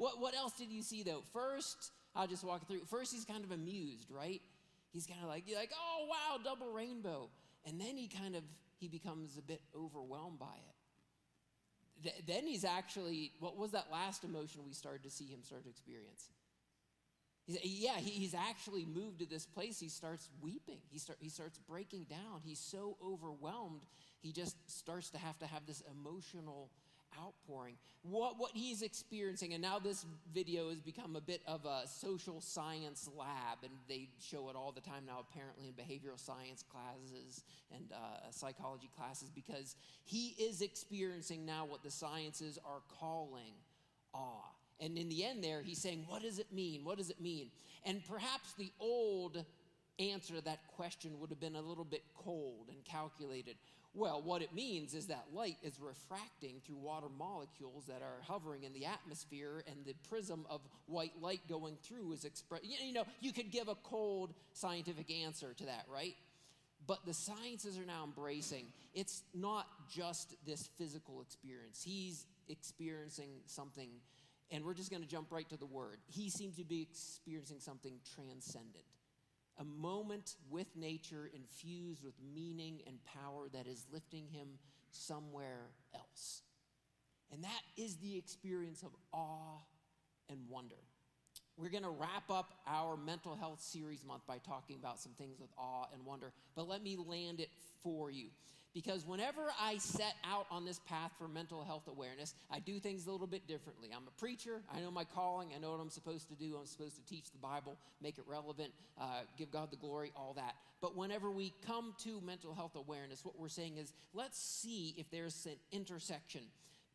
what, what else did you see though? First, I'll just walk through. First, he's kind of amused, right? He's kind of like, you're like, oh wow, double rainbow. And then he kind of he becomes a bit overwhelmed by it. Th- then he's actually, what was that last emotion we started to see him start to experience? He's, yeah, he, he's actually moved to this place. He starts weeping. He, start, he starts breaking down. He's so overwhelmed, he just starts to have to have this emotional outpouring. What, what he's experiencing, and now this video has become a bit of a social science lab, and they show it all the time now, apparently, in behavioral science classes and uh, psychology classes, because he is experiencing now what the sciences are calling awe. And in the end, there, he's saying, What does it mean? What does it mean? And perhaps the old answer to that question would have been a little bit cold and calculated. Well, what it means is that light is refracting through water molecules that are hovering in the atmosphere, and the prism of white light going through is expressed. You know, you could give a cold scientific answer to that, right? But the sciences are now embracing it's not just this physical experience. He's experiencing something, and we're just going to jump right to the word. He seems to be experiencing something transcendent a moment with nature infused with meaning and power that is lifting him somewhere else. And that is the experience of awe and wonder. We're going to wrap up our mental health series month by talking about some things with awe and wonder, but let me land it for you. Because whenever I set out on this path for mental health awareness, I do things a little bit differently. I'm a preacher. I know my calling. I know what I'm supposed to do. I'm supposed to teach the Bible, make it relevant, uh, give God the glory, all that. But whenever we come to mental health awareness, what we're saying is let's see if there's an intersection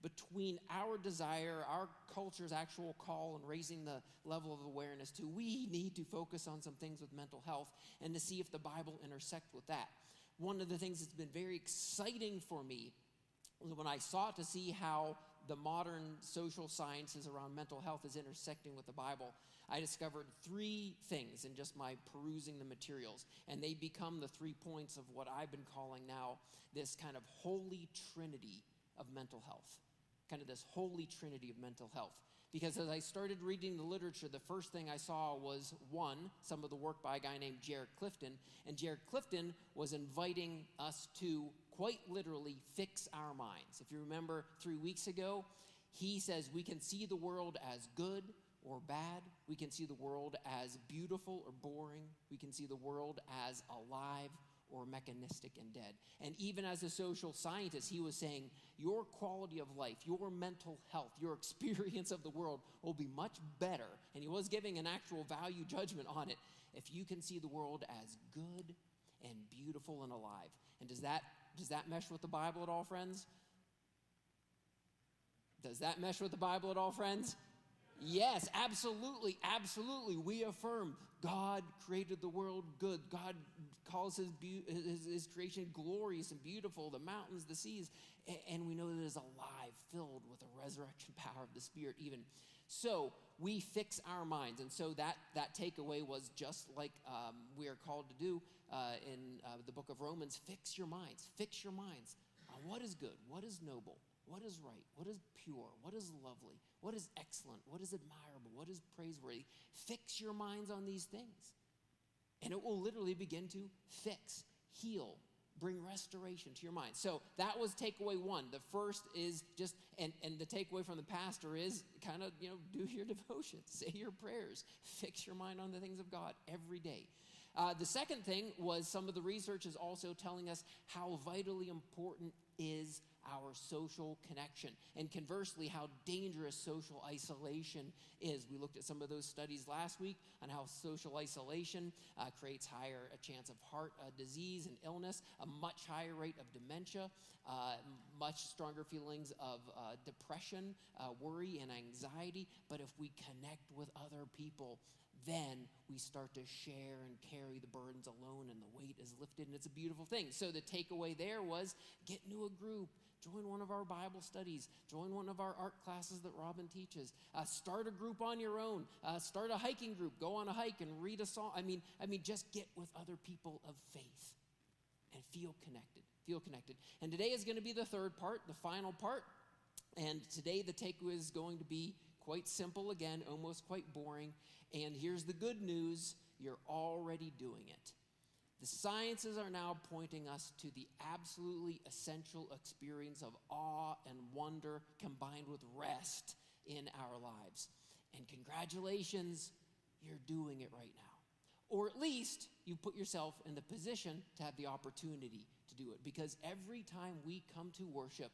between our desire, our culture's actual call, and raising the level of awareness to we need to focus on some things with mental health and to see if the Bible intersects with that one of the things that's been very exciting for me was when I sought to see how the modern social sciences around mental health is intersecting with the Bible, I discovered three things in just my perusing the materials. And they become the three points of what I've been calling now this kind of holy trinity of mental health. Kind of this holy trinity of mental health. Because as I started reading the literature, the first thing I saw was one, some of the work by a guy named Jared Clifton. And Jared Clifton was inviting us to quite literally fix our minds. If you remember three weeks ago, he says we can see the world as good or bad. We can see the world as beautiful or boring. We can see the world as alive or mechanistic and dead. And even as a social scientist, he was saying, Your quality of life, your mental health, your experience of the world will be much better. And he was giving an actual value judgment on it if you can see the world as good and beautiful and alive. And does that, does that mesh with the Bible at all, friends? Does that mesh with the Bible at all, friends? Yes, absolutely, absolutely. We affirm God created the world good. God calls his, his, his, creation glorious and beautiful, the mountains, the seas, and we know that it is alive, filled with the resurrection power of the Spirit, even. So we fix our minds. And so that, that takeaway was just like um, we are called to do uh, in uh, the book of Romans fix your minds, fix your minds on what is good, what is noble, what is right, what is pure, what is lovely, what is excellent, what is admirable, what is praiseworthy. Fix your minds on these things. And it will literally begin to fix, heal, bring restoration to your mind. So that was takeaway one. The first is just, and, and the takeaway from the pastor is kind of, you know, do your devotions, say your prayers, fix your mind on the things of God every day. Uh, the second thing was some of the research is also telling us how vitally important is our social connection. And conversely, how dangerous social isolation is. We looked at some of those studies last week on how social isolation uh, creates higher a chance of heart uh, disease and illness, a much higher rate of dementia, uh, much stronger feelings of uh, depression, uh, worry, and anxiety. But if we connect with other people, then we start to share and carry the burdens alone and the weight is lifted and it's a beautiful thing so the takeaway there was get into a group Join one of our Bible studies. Join one of our art classes that Robin teaches. Uh, start a group on your own. Uh, start a hiking group. Go on a hike and read a song. I mean, I mean, just get with other people of faith and feel connected. Feel connected. And today is going to be the third part, the final part. And today the takeaway is going to be quite simple again, almost quite boring. And here's the good news you're already doing it. The sciences are now pointing us to the absolutely essential experience of awe and wonder combined with rest in our lives. And congratulations, you're doing it right now. Or at least you put yourself in the position to have the opportunity to do it. Because every time we come to worship,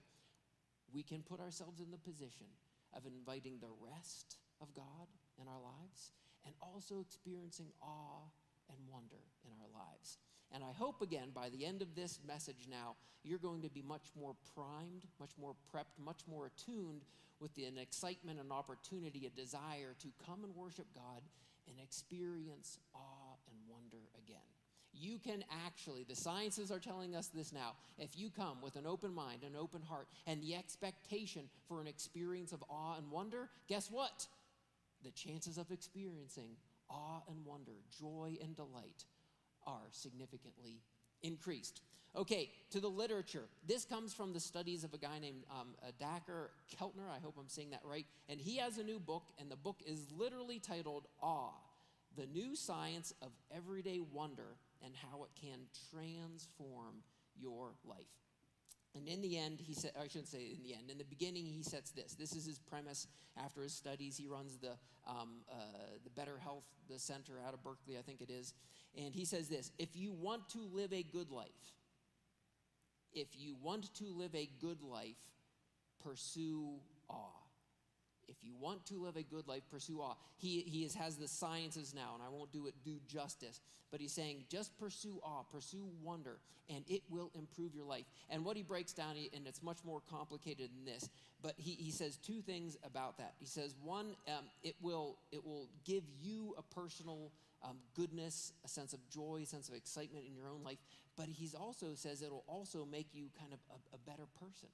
we can put ourselves in the position of inviting the rest of God in our lives and also experiencing awe and wonder in our lives. And I hope, again, by the end of this message now, you're going to be much more primed, much more prepped, much more attuned with an excitement, an opportunity, a desire to come and worship God and experience awe. You can actually, the sciences are telling us this now, if you come with an open mind, an open heart, and the expectation for an experience of awe and wonder, guess what? The chances of experiencing awe and wonder, joy and delight are significantly increased. Okay, to the literature. This comes from the studies of a guy named um, uh, Keltner. I hope I'm saying that right. And he has a new book, and the book is literally titled Awe The New Science of Everyday Wonder and How It Can Transform Your Life. And in the end, he said, I shouldn't say in the end, in the beginning, he sets this. This is his premise after his studies. He runs the, um, uh, the Better Health the Center out of Berkeley, I think it is. And he says this If you want to live a good life, if you want to live a good life, pursue awe. If you want to live a good life, pursue awe. He, he is, has the sciences now, and I won't do it do justice, but he's saying just pursue awe, pursue wonder, and it will improve your life. And what he breaks down, and it's much more complicated than this, but he, he says two things about that. He says, one, um, it, will, it will give you a personal um, goodness, a sense of joy, a sense of excitement in your own life. But he also says it'll also make you kind of a, a better person.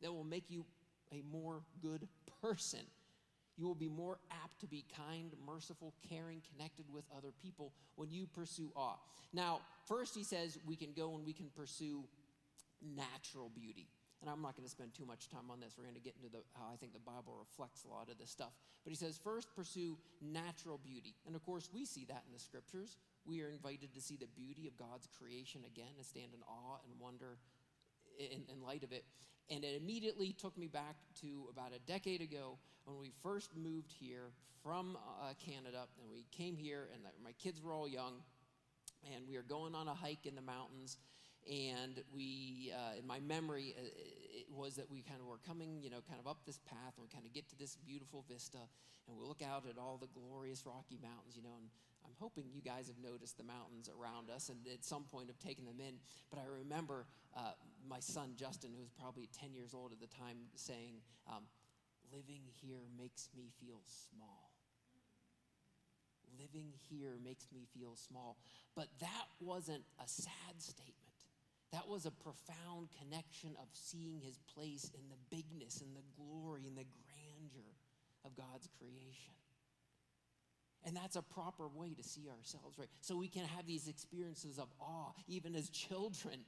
That will make you a more good person. You will be more apt to be kind, merciful, caring, connected with other people when you pursue awe. Now, first he says we can go and we can pursue natural beauty and I'm not going to spend too much time on this. We're going to get into the, how I think the Bible reflects a lot of this stuff. But he says, first pursue natural beauty. And of course, we see that in the scriptures. We are invited to see the beauty of God's creation again and stand in awe and wonder in, in light of it. And it immediately took me back to about a decade ago when we first moved here from uh, Canada. And we came here, and my kids were all young. And we were going on a hike in the mountains and we uh, in my memory uh, it was that we kind of were coming you know kind of up this path and we kind of get to this beautiful vista and we look out at all the glorious rocky mountains you know and i'm hoping you guys have noticed the mountains around us and at some point have taken them in but i remember uh, my son justin who was probably 10 years old at the time saying um, living here makes me feel small. Living here makes me feel small. But that wasn't a sad statement. That was a profound connection of seeing his place in the bigness and the glory and the grandeur of God's creation. And that's a proper way to see ourselves, right? So we can have these experiences of awe, even as children,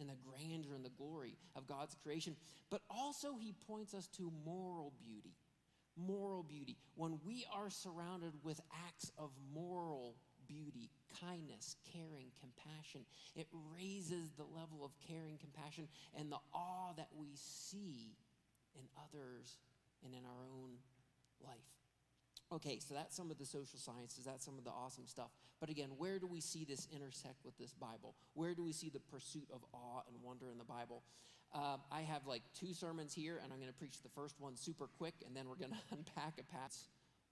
in the grandeur and the glory of God's creation. But also, he points us to moral beauty. Moral beauty. When we are surrounded with acts of moral beauty, kindness, caring, compassion. It raises the level of caring, compassion, and the awe that we see in others and in our own life. Okay, so that's some of the social sciences, that's some of the awesome stuff. But again, where do we see this intersect with this Bible? Where do we see the pursuit of awe and wonder in the Bible? Uh, I have like two sermons here, and I'm going to preach the first one super quick, and then we're going to unpack a path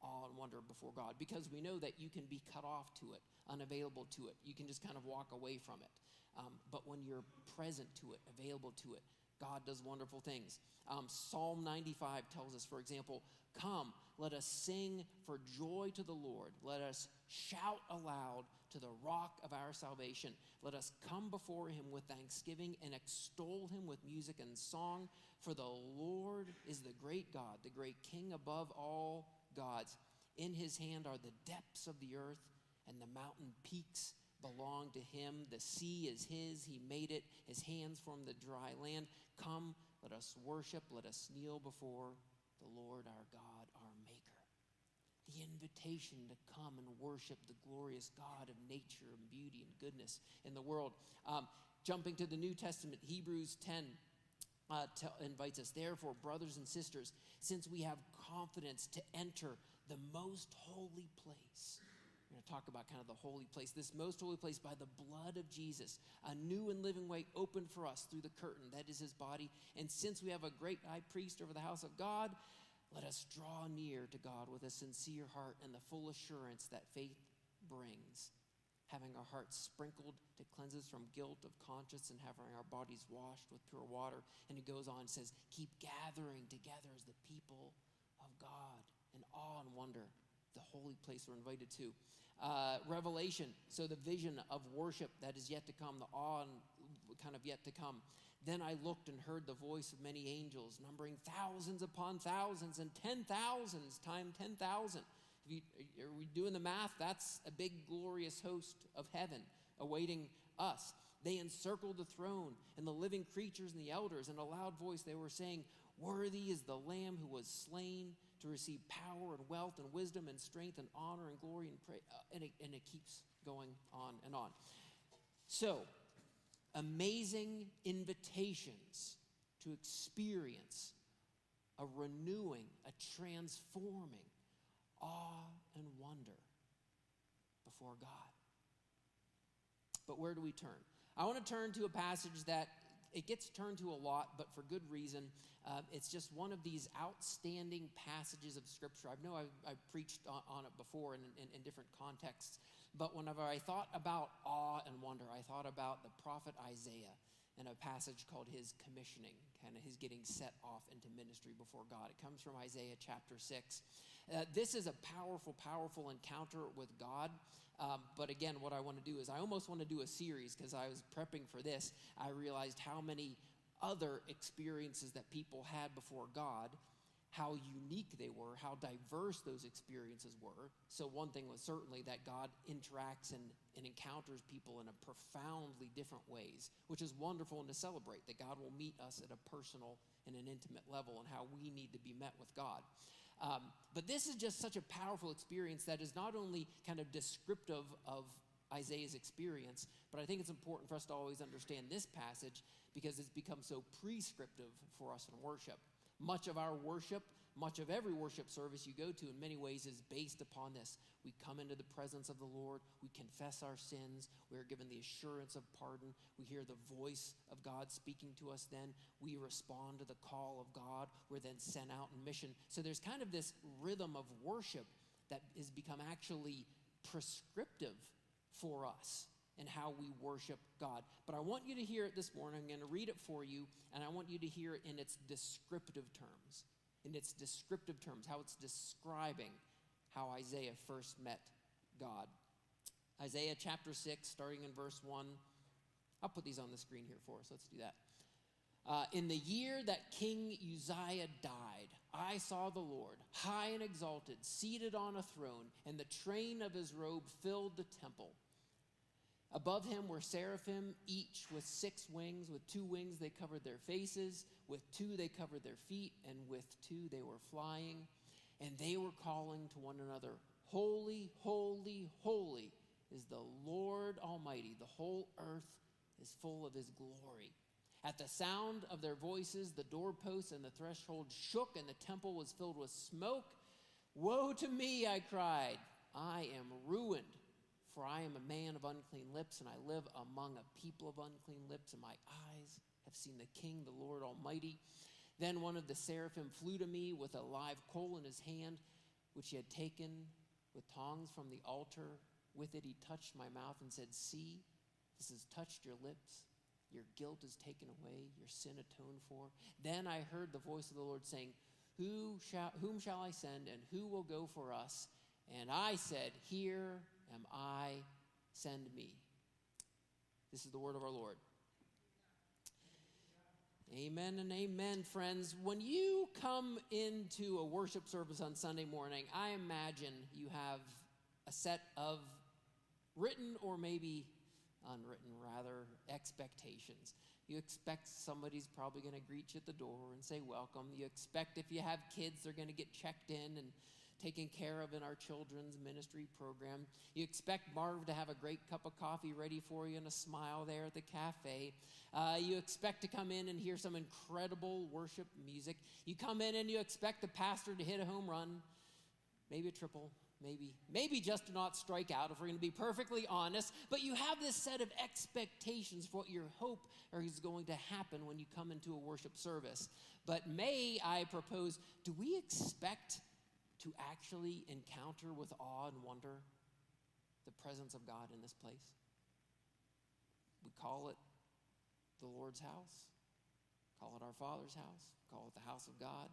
awe and wonder before God because we know that you can be cut off to it, unavailable to it. You can just kind of walk away from it. Um, but when you're present to it, available to it, God does wonderful things. Um, Psalm 95 tells us, for example, Come, let us sing for joy to the Lord. Let us shout aloud to the rock of our salvation. Let us come before him with thanksgiving and extol him with music and song. For the Lord is the great God, the great King above all gods. In his hand are the depths of the earth, and the mountain peaks belong to him. The sea is his, he made it. His hands formed the dry land. Come, let us worship, let us kneel before the Lord our God. Invitation to come and worship the glorious God of nature and beauty and goodness in the world. Um, jumping to the New Testament, Hebrews 10 uh, invites us, therefore, brothers and sisters, since we have confidence to enter the most holy place. We're going to talk about kind of the holy place, this most holy place by the blood of Jesus, a new and living way opened for us through the curtain, that is his body. And since we have a great high priest over the house of God, let us draw near to God with a sincere heart and the full assurance that faith brings having our hearts sprinkled to cleanse us from guilt of conscience and having our bodies washed with pure water. And it goes on and says, keep gathering together as the people of God in awe and wonder, the holy place we're invited to. Uh, Revelation, so the vision of worship that is yet to come, the awe and kind of yet to come. Then I looked and heard the voice of many angels, numbering thousands upon thousands and ten thousands time ten thousand you, are we doing the math? That's a big, glorious host of heaven awaiting us. They encircled the throne and the living creatures and the elders. In a loud voice, they were saying, Worthy is the Lamb who was slain to receive power and wealth and wisdom and strength and honor and glory and praise. Uh, and, it, and it keeps going on and on. So, amazing invitations to experience a renewing, a transforming, awe and wonder before God. But where do we turn? I want to turn to a passage that it gets turned to a lot, but for good reason. Uh, it's just one of these outstanding passages of Scripture. I know I've, I've preached on, on, it before in, in, in, different contexts, but whenever I thought about awe and wonder, I thought about the prophet Isaiah and a passage called his commissioning, kind of his getting set off into ministry before God. It comes from Isaiah chapter 6. Uh, this is a powerful, powerful encounter with God. Um, but again, what I want to do is I almost want to do a series because I was prepping for this. I realized how many other experiences that people had before God, how unique they were, how diverse those experiences were. So, one thing was certainly that God interacts and, and encounters people in a profoundly different ways, which is wonderful and to celebrate that God will meet us at a personal and an intimate level and how we need to be met with God. Um, but this is just such a powerful experience that is not only kind of descriptive of Isaiah's experience, but I think it's important for us to always understand this passage because it's become so prescriptive for us in worship. Much of our worship much of every worship service you go to, in many ways, is based upon this. We come into the presence of the Lord, we confess our sins, we are given the assurance of pardon, we hear the voice of God speaking to us, then. We respond to the call of God, we're then sent out in mission. So there's kind of this rhythm of worship that has become actually prescriptive for us and how we worship God. But I want you to hear it this morning. I'm going to read it for you, and I want you to hear it in its descriptive terms in its descriptive terms, how it's describing how Isaiah first met God. Isaiah chapter 6, starting in verse 1. I'll put these on the screen here for us. Let's do that. Uh, in the year that King Uzziah died, I saw the Lord, high and exalted, seated on a throne, and the train of his robe filled the temple. Above him were seraphim, each with six wings. With two wings they covered their faces, with two they covered their feet, and with two they were flying. And they were calling to one another, Holy, holy, holy is the Lord Almighty. The whole earth is full of his glory. At the sound of their voices, the doorposts and the threshold shook, and the temple was filled with smoke. Woe to me, I cried. I am ruined for I am a man of unclean lips, and I live among a people of unclean lips, and my eyes have seen the King, the Lord Almighty. Then one of the seraphim flew to me with a live coal in his hand, which he had taken with tongs from the altar. With it, he touched my mouth and said, See, this has touched your lips. Your guilt is taken away, your sin atoned for. Then I heard the voice of the Lord saying, Who shall, Whom shall I send, and who will go for us? And I said, Here am I, send me. This is the word of our Lord. Amen and amen, friends. When you come into a worship service on Sunday morning, I imagine you have a set of written or maybe unwritten, rather, expectations. You expect somebody's probably going to greet you at the door and say welcome. You expect if you have kids, they're going to get checked in and taken care of in our children's ministry program. You expect Marv to have a great cup of coffee ready for you and a smile there at the cafe. Uh, you expect to come in and hear some incredible worship music. You come in and you expect the pastor to hit a home run, maybe a triple, maybe maybe just to not strike out if we're going to be perfectly honest but you have this set of expectations for what your hope is going to happen when you come into a worship service but may i propose do we expect to actually encounter with awe and wonder the presence of god in this place we call it the lord's house call it our father's house call it the house of god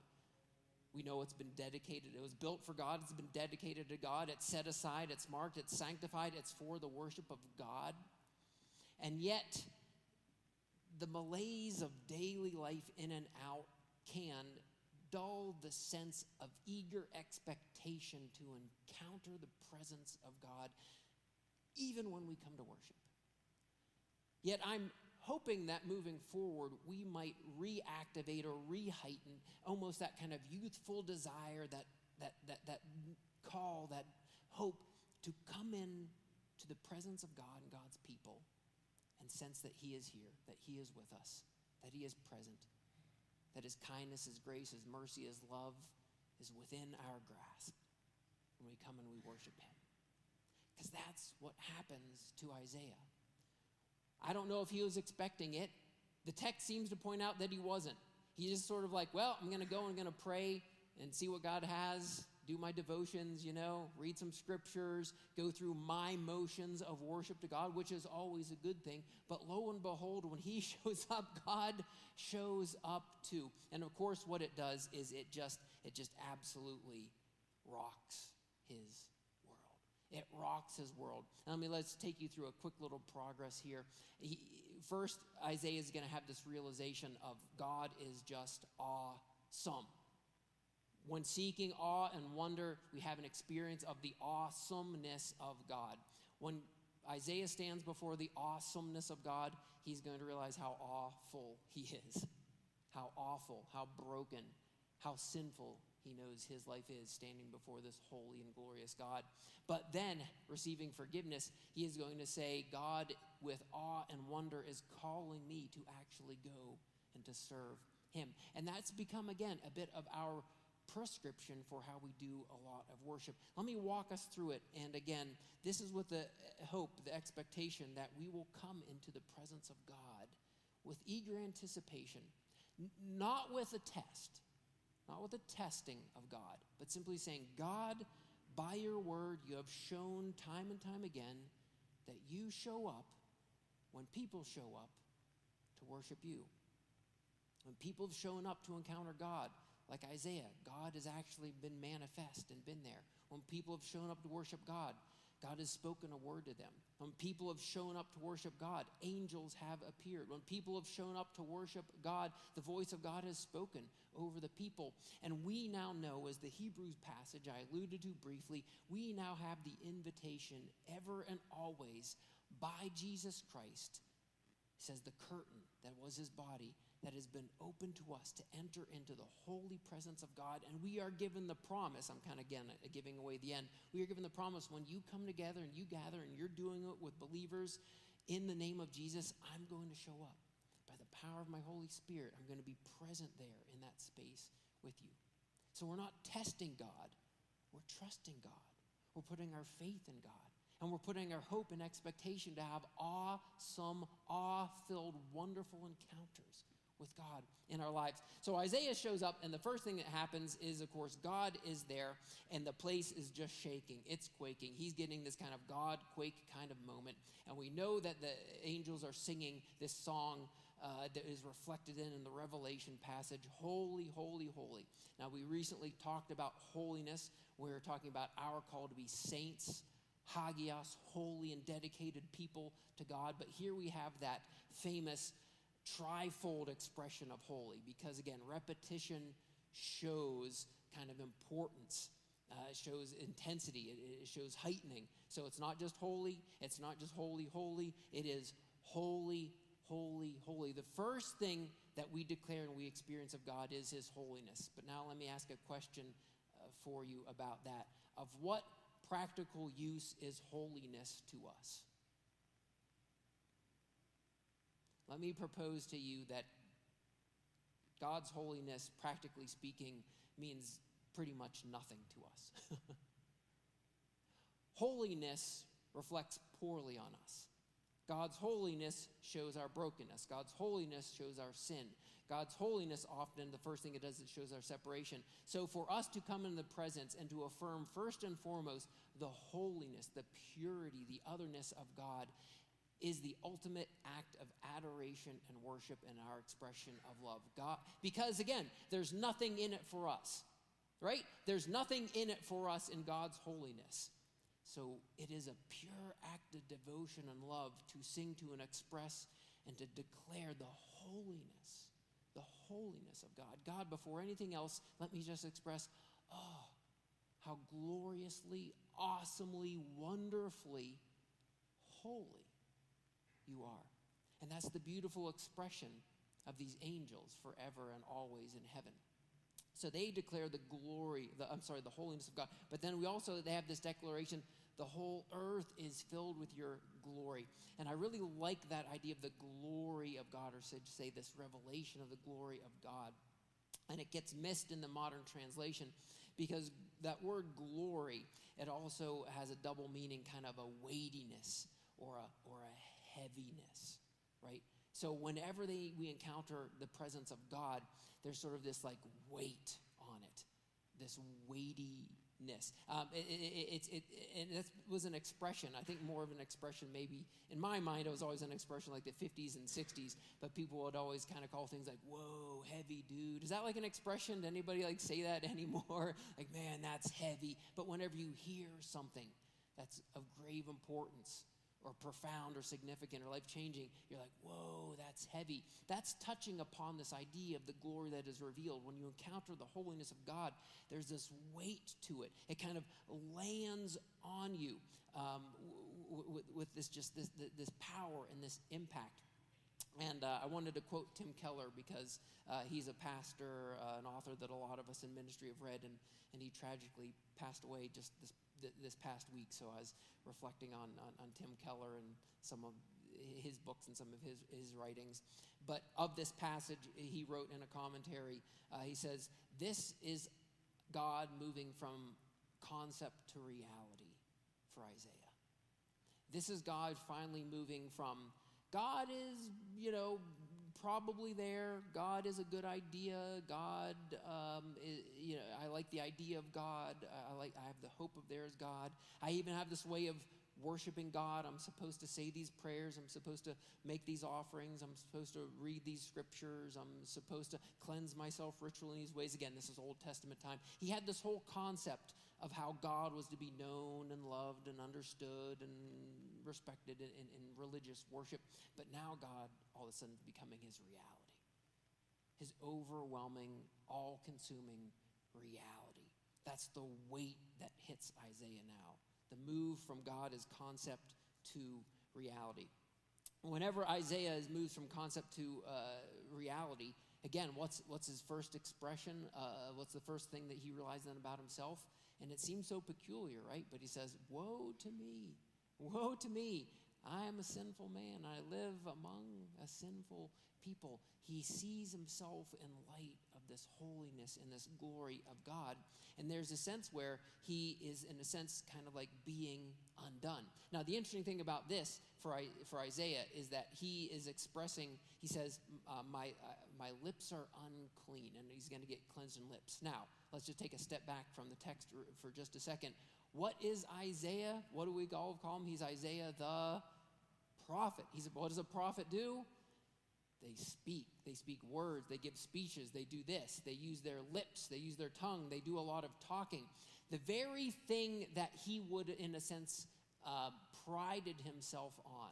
we know it's been dedicated. It was built for God. It's been dedicated to God. It's set aside. It's marked. It's sanctified. It's for the worship of God. And yet, the malaise of daily life in and out can dull the sense of eager expectation to encounter the presence of God, even when we come to worship. Yet, I'm hoping that moving forward we might reactivate or reheighten almost that kind of youthful desire, that, that, that, that call, that hope to come in to the presence of God and God's people and sense that He is here, that He is with us, that He is present, that His kindness, His grace, His mercy, His love is within our grasp when we come and we worship Him. Because that's what happens to Isaiah. I don't know if he was expecting it. The text seems to point out that he wasn't. He just sort of like, well, I'm going to go and I'm going to pray and see what God has, do my devotions, you know, read some scriptures, go through my motions of worship to God, which is always a good thing. But lo and behold, when he shows up, God shows up too. And of course, what it does is it just it just absolutely rocks his world. it rocks his world. Now, let me let's take you through a quick little progress here. He, first, Isaiah is going to have this realization of God is just awesome. When seeking awe and wonder, we have an experience of the awesomeness of God. When Isaiah stands before the awesomeness of God, he's going to realize how awful he is, how awful, how broken, how sinful he knows his life is standing before this holy and glorious God. But then, receiving forgiveness, he is going to say, God, with awe and wonder, is calling me to actually go and to serve him. And that's become, again, a bit of our prescription for how we do a lot of worship. Let me walk us through it. And again, this is with the hope, the expectation that we will come into the presence of God with eager anticipation, not with a test not with a testing of God, but simply saying, God, by your word, you have shown time and time again that you show up when people show up to worship you. When people have shown up to encounter God, like Isaiah, God has actually been manifest and been there. When people have shown up to worship God, God has spoken a word to them. When people have shown up to worship God, angels have appeared. When people have shown up to worship God, the voice of God has spoken over the people. And we now know, as the Hebrews passage I alluded to briefly, we now have the invitation ever and always by Jesus Christ. Says, the curtain that was his body that has been open to us to enter into the holy presence of God. And we are given the promise, I'm kind of again giving away the end. We are given the promise when you come together and you gather and you're doing it with believers in the name of Jesus, I'm going to show up. By the power of my Holy Spirit, I'm going to be present there in that space with you. So we're not testing God, we're trusting God. We're putting our faith in God. And we're putting our hope and expectation to have awesome, awe filled, wonderful encounters with God in our lives. So Isaiah shows up, and the first thing that happens is, of course, God is there, and the place is just shaking. It's quaking. He's getting this kind of God quake kind of moment. And we know that the angels are singing this song. Uh, that is reflected in in the Revelation passage, holy, holy, holy. Now we recently talked about holiness. We were talking about our call to be saints, hagios, holy and dedicated people to God. But here we have that famous trifold expression of holy because, again, repetition shows kind of importance. Uh, it shows intensity, it, it shows heightening. So it's not just holy, it's not just holy, holy, it is holy, holy, holy. The first thing that we declare and we experience of God is His holiness. But now let me ask a question uh, for you about that of what practical use is holiness to us. Let me propose to you that God's holiness, practically speaking, means pretty much nothing to us. holiness reflects poorly on us. God's holiness shows our brokenness. God's holiness shows our sin. God's holiness often, the first thing it does, it shows our separation. So for us to come in the presence and to affirm first and foremost the holiness, the purity, the otherness of God is the ultimate act of adoration and worship and our expression of love. God, because again, there's nothing in it for us, right? There's nothing in it for us in God's holiness. So it is a pure act of devotion and love to sing to and express and to declare the holiness, the holiness of God. God, before anything else, let me just express, oh, how gloriously, awesomely, wonderfully holy you are. And that's the beautiful expression of these angels forever and always in heaven. So they declare the glory, the, I'm sorry, the holiness of God. But then we also, they have this declaration the whole earth is filled with your glory. And I really like that idea of the glory of God, or say this revelation of the glory of God. And it gets missed in the modern translation because that word glory, it also has a double meaning, kind of a weightiness or a, or a heaviness, right? So whenever they, we encounter the presence of God, there's sort of this like weight on it, this weightiness. Um, it, it, it, and that was an expression, I think more of an expression maybe, in my mind, it was always an expression like the 50s and 60s, but people would always kind of call things like, whoa, heavy dude. Is that like an expression? Does anybody like say that anymore? like, man, that's heavy. But whenever you hear something that's of grave importance, or profound or significant or life changing, you're like, whoa, that's heavy. That's touching upon this idea of the glory that is revealed. When you encounter the holiness of God, there's this weight to it. It kind of lands on you um, w- w- with this just this, this power and this impact. And uh, I wanted to quote Tim Keller because uh, he's a pastor, uh, an author that a lot of us in ministry have read, and, and he tragically passed away just this th- this past week. So I was reflecting on, on, on Tim Keller and some of his books and some of his, his writings. But of this passage, he wrote in a commentary, uh, he says, This is God moving from concept to reality for Isaiah. This is God finally moving from God is, you know, probably there. God is a good idea. God, um, is, you know, I like the idea of God. I like, I have the hope of there is God. I even have this way of worshiping God. I'm supposed to say these prayers. I'm supposed to make these offerings. I'm supposed to read these scriptures. I'm supposed to cleanse myself ritually in these ways. Again, this is Old Testament time. He had this whole concept of how God was to be known and loved and understood and respected in, in, in religious worship. But now God, all of a sudden, is becoming his reality. His overwhelming, all consuming reality. That's the weight that hits Isaiah now. The move from God as concept to reality. Whenever Isaiah moves from concept to uh, reality, again, what's, what's his first expression? Uh, what's the first thing that he realizes about himself? And it seems so peculiar, right? But he says, Woe to me! Woe to me! I am a sinful man. I live among a sinful people. He sees himself in light of this holiness and this glory of God. And there's a sense where he is, in a sense, kind of like being undone. Now, the interesting thing about this for, for Isaiah is that he is expressing, he says, uh, my, uh, my lips are unclean, and he's going to get cleansed in lips. Now, let's just take a step back from the text for just a second. What is Isaiah? What do we all call him? He's Isaiah the prophet. He's, what does a prophet do? They speak. They speak words. They give speeches. They do this. They use their lips. They use their tongue. They do a lot of talking. The very thing that he would, in a sense, uh, prided himself on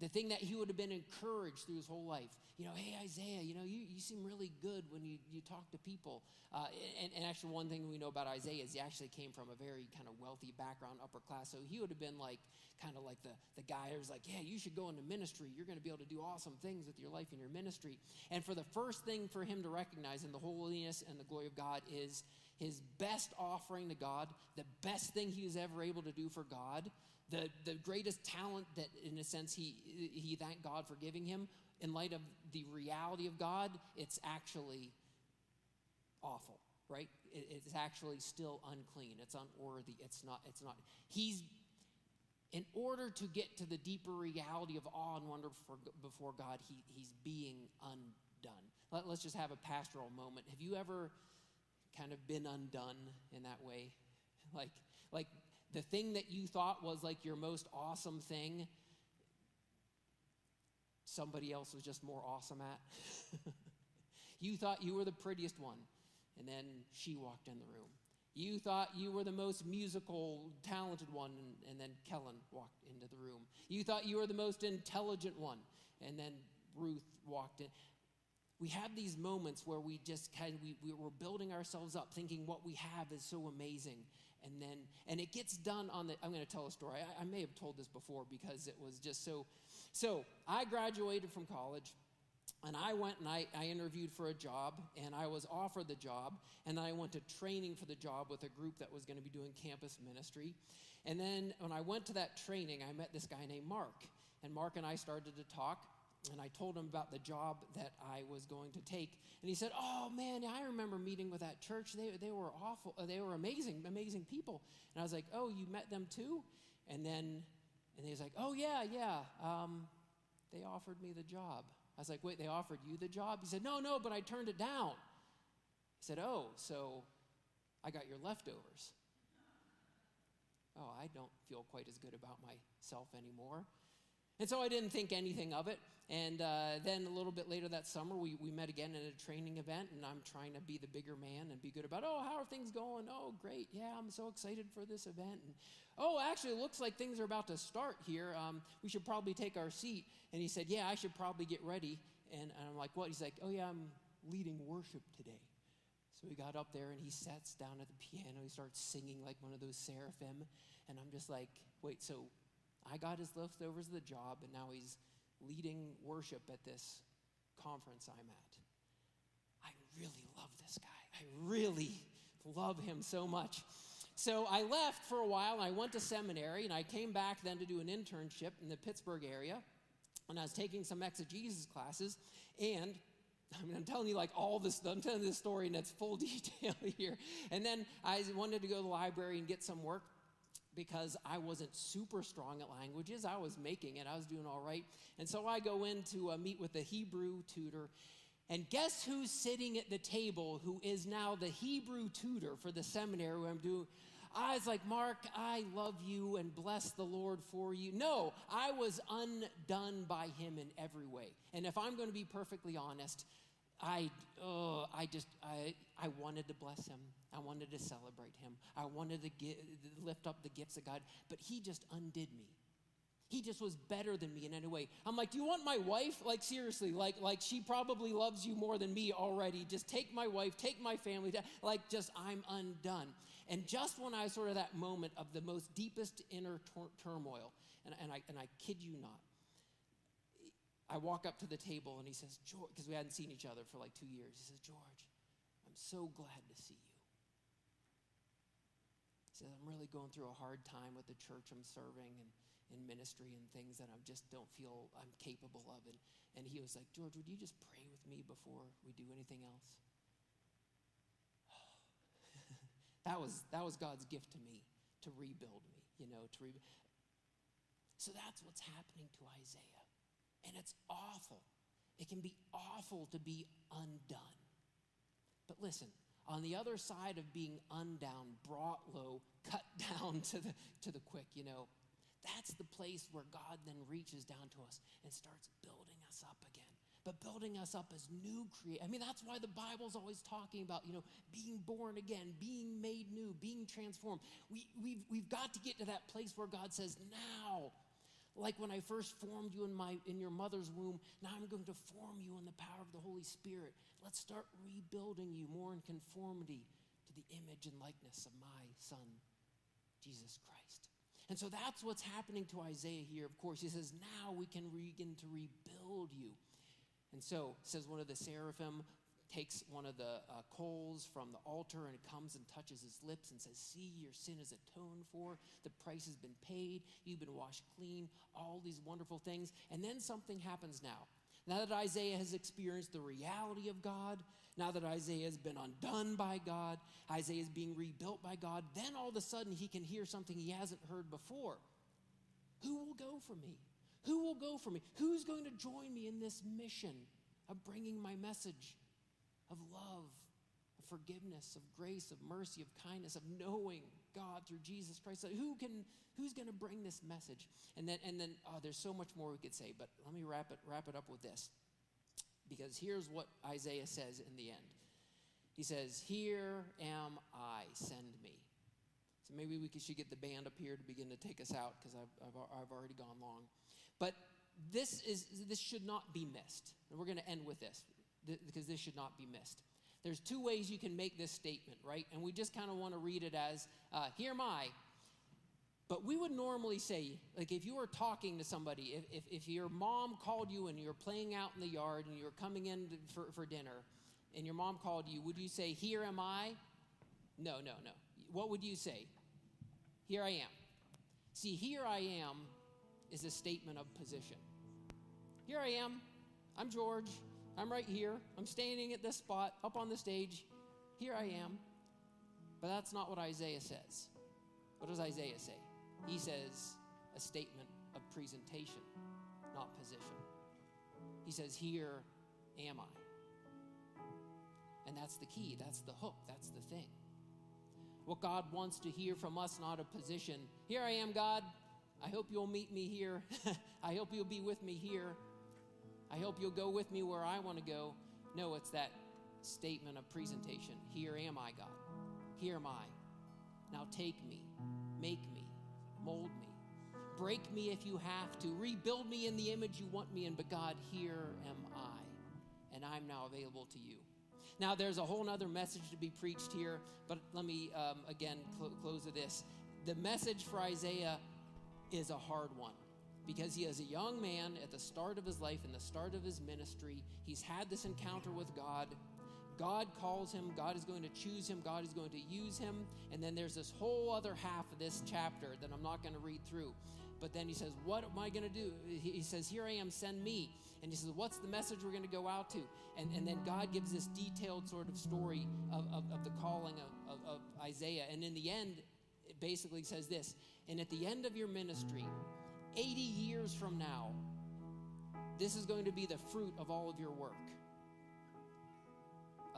the thing that he would have been encouraged through his whole life. You know, hey, Isaiah, you know, you, you seem really good when you, you talk to people. Uh, and, and actually, one thing we know about Isaiah is he actually came from a very kind of wealthy background, upper class. So he would have been like, kind of like the, the guy who's like, yeah, you should go into ministry. You're going to be able to do awesome things with your life and your ministry. And for the first thing for him to recognize in the holiness and the glory of God is his best offering to God, the best thing he was ever able to do for God, the, the greatest talent that, in a sense, he, he thanked God for giving him. In light of the reality of God, it's actually awful, right? It, it's actually still unclean. It's unworthy. It's not, it's not. He's, in order to get to the deeper reality of awe and wonder for, before God, he, he's being undone. Let, let's just have a pastoral moment. Have you ever kind of been undone in that way? Like, like the thing that you thought was like your most awesome thing, somebody else was just more awesome at. you thought you were the prettiest one, and then she walked in the room. You thought you were the most musical, talented one, and, and then Kellen walked into the room. You thought you were the most intelligent one, and then Ruth walked in. We have these moments where we just kind of, we, we're building ourselves up, thinking what we have is so amazing. And then, and it gets done on the, I'm going to tell a story. I, I may have told this before because it was just so. So I graduated from college. And I went and I, I interviewed for a job, and I was offered the job, and I went to training for the job with a group that was going to be doing campus ministry. And then when I went to that training, I met this guy named Mark. And Mark and I started to talk, and I told him about the job that I was going to take. And he said, Oh man, I remember meeting with that church. They, they were awful, uh, they were amazing, amazing people. And I was like, Oh, you met them too? And then and he was like, Oh, yeah, yeah. Um, they offered me the job. I was like, wait, they offered you the job? He said, no, no, but I turned it down. He said, oh, so I got your leftovers. Oh, I don't feel quite as good about myself anymore. And so I didn't think anything of it. And uh, then a little bit later that summer, we, we met again at a training event, and I'm trying to be the bigger man and be good about, oh, how are things going? Oh, great. Yeah, I'm so excited for this event. And oh, actually, it looks like things are about to start here. Um, we should probably take our seat. And he said, yeah, I should probably get ready. And, and I'm like, what? He's like, oh, yeah, I'm leading worship today. So he got up there and he sits down at the piano. He starts singing like one of those seraphim. And I'm just like, wait, so I got his leftovers of the job, and now he's leading worship at this conference I'm at. I really love this guy. I really love him so much. So I left for a while and I went to seminary and I came back then to do an internship in the Pittsburgh area. And I was taking some exegesis classes and I mean, I'm telling you like all this, I'm telling this story in its full detail here. And then I wanted to go to the library and get some work because I wasn't super strong at languages. I was making it, I was doing all right. And so I go in to uh, meet with the Hebrew tutor. And guess who's sitting at the table who is now the Hebrew tutor for the seminary where I'm doing? I was like, Mark, I love you and bless the Lord for you. No, I was undone by him in every way. And if I'm going to be perfectly honest, I, uh, I just, I, I wanted to bless him. I wanted to celebrate him. I wanted to get, lift up the gifts of God, but he just undid me. He just was better than me in any way. I'm like, do you want my wife? Like seriously, like like she probably loves you more than me already. Just take my wife, take my family. Like just I'm undone. And just when I was sort of that moment of the most deepest inner turmoil, and, and I and I kid you not, I walk up to the table and he says, George, because we hadn't seen each other for like two years. He says, George, I'm so glad to see you. He says, I'm really going through a hard time with the church I'm serving and in ministry and things that I just don't feel I'm capable of. And, and he was like, George, would you just pray with me before we do anything else? that was that was God's gift to me to rebuild me, you know, to rebuild. So that's what's happening to Isaiah. And it's awful. It can be awful to be undone. But listen, on the other side of being undown, brought low, cut down to the, to the quick, you know, that's the place where God then reaches down to us and starts building us up again. But building us up as new create. I mean, that's why the Bible's always talking about, you know, being born again, being made new, being transformed. We, we've, we've got to get to that place where God says, now like when I first formed you in, my, in your mother's womb, now I'm going to form you in the power of the Holy Spirit. Let's start rebuilding you more in conformity to the image and likeness of my Son, Jesus Christ. And so that's what's happening to Isaiah here. Of course, he says, now we can begin to rebuild you. And so, says one of the seraphim, takes one of the uh, coals from the altar and comes and touches his lips and says, See, your sin is atoned for. The price has been paid. You've been washed clean. All these wonderful things. And then something happens now. Now that Isaiah has experienced the reality of God, now that Isaiah has been undone by God, Isaiah is being rebuilt by God, then all of a sudden he can hear something he hasn't heard before. Who will go for me? Who will go for me? Who's going to join me in this mission of bringing my message of love, of forgiveness, of grace, of mercy, of kindness, of knowing God through Jesus Christ? So Who can who's going to bring this message? And then and then oh, there's so much more we could say, but let me wrap it wrap it up with this. Because here's what Isaiah says in the end. He says, "Here am I, send me." So maybe we should get the band up here to begin to take us out because I've, I've, I've already gone long. But this, is, this should not be missed. And we're going to end with this because this should not be missed. There's two ways you can make this statement, right? And we just kind of want to read it as, uh, here am I. But we would normally say, like if you were talking to somebody, if, if, if your mom called you and you were playing out in the yard and you were coming in for, for dinner and your mom called you, would you say, here am I? No, no, no. What would you say? Here I am. See, here I am is a statement of position. Here I am. I'm George. I'm right here. I'm standing at this spot up on the stage. Here I am. But that's not what Isaiah says. What does Isaiah say? He says a statement of presentation, not position. He says, Here am I. And that's the key, that's the hook, that's the thing. What God wants to hear from us, not a position. Here I am, God. I hope you'll meet me here. I hope you'll be with me here. I hope you'll go with me where I want to go. No, it's that statement of presentation. Here am I, God. Here am I. Now take me, make me, mold me. Break me if you have to. Rebuild me in the image you want me in. But God, here am I. And I'm now available to you. Now, there's a whole other message to be preached here, but let me um, again cl- close with this. The message for Isaiah is a hard one because he is a young man at the start of his life, in the start of his ministry. He's had this encounter with God. God calls him, God is going to choose him, God is going to use him. And then there's this whole other half of this chapter that I'm not going to read through. But then he says, What am I going to do? He says, Here I am, send me. And he says, What's the message we're going to go out to? And, and then God gives this detailed sort of story of, of, of the calling of, of, of Isaiah. And in the end, it basically says this And at the end of your ministry, 80 years from now, this is going to be the fruit of all of your work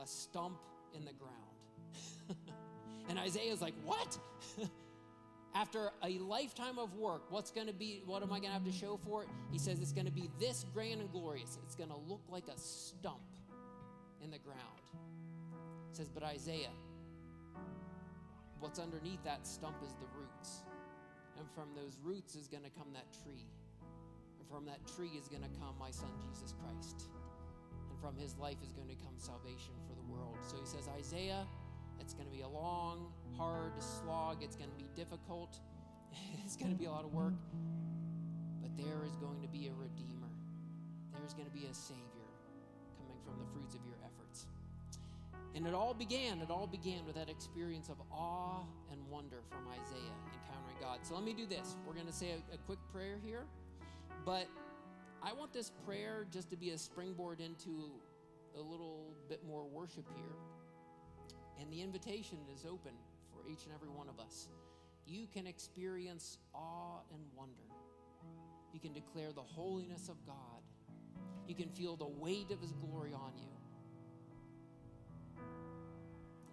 a stump in the ground. and Isaiah's like, What? After a lifetime of work, what's going to be, what am I going to have to show for it? He says it's going to be this grand and glorious. It's going to look like a stump in the ground. Says, But Isaiah, what's underneath that stump is the roots. And from those roots is going to come that tree. And from that tree is going to come my son, Jesus Christ. And from his life is going to come salvation for the world. So he says, Isaiah, it's going to be a long, hard slog. It's going to be difficult. it's going to be a lot of work. But there is going to be a Redeemer. There's going to be a Savior coming from the fruits of your efforts. And it all began, it all began with that experience of awe and wonder from Isaiah God. So let me do this. We're going to say a, a quick prayer here, but I want this prayer just to be a springboard into a little bit more worship here. And the invitation is open for each and every one of us. You can experience awe and wonder. You can declare the holiness of God. You can feel the weight of His glory on you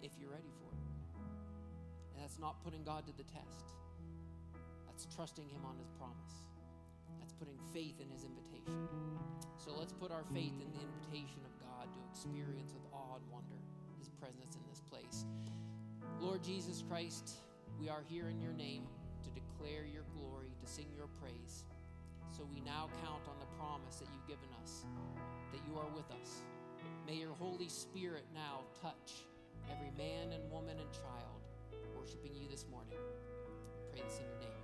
if you're ready for it. And that's not putting God to the test, that's trusting Him on His promise. That's putting faith in His invitation. So let's put our faith in the invitation of God to experience with awe and wonder His presence in this place. Lord Jesus Christ, we are here in your name to declare your glory, to sing your praise. So we now count on the promise that you've given us, that you are with us. May your Holy Spirit now touch every man and woman and child worshiping you this morning. Pray this in your name.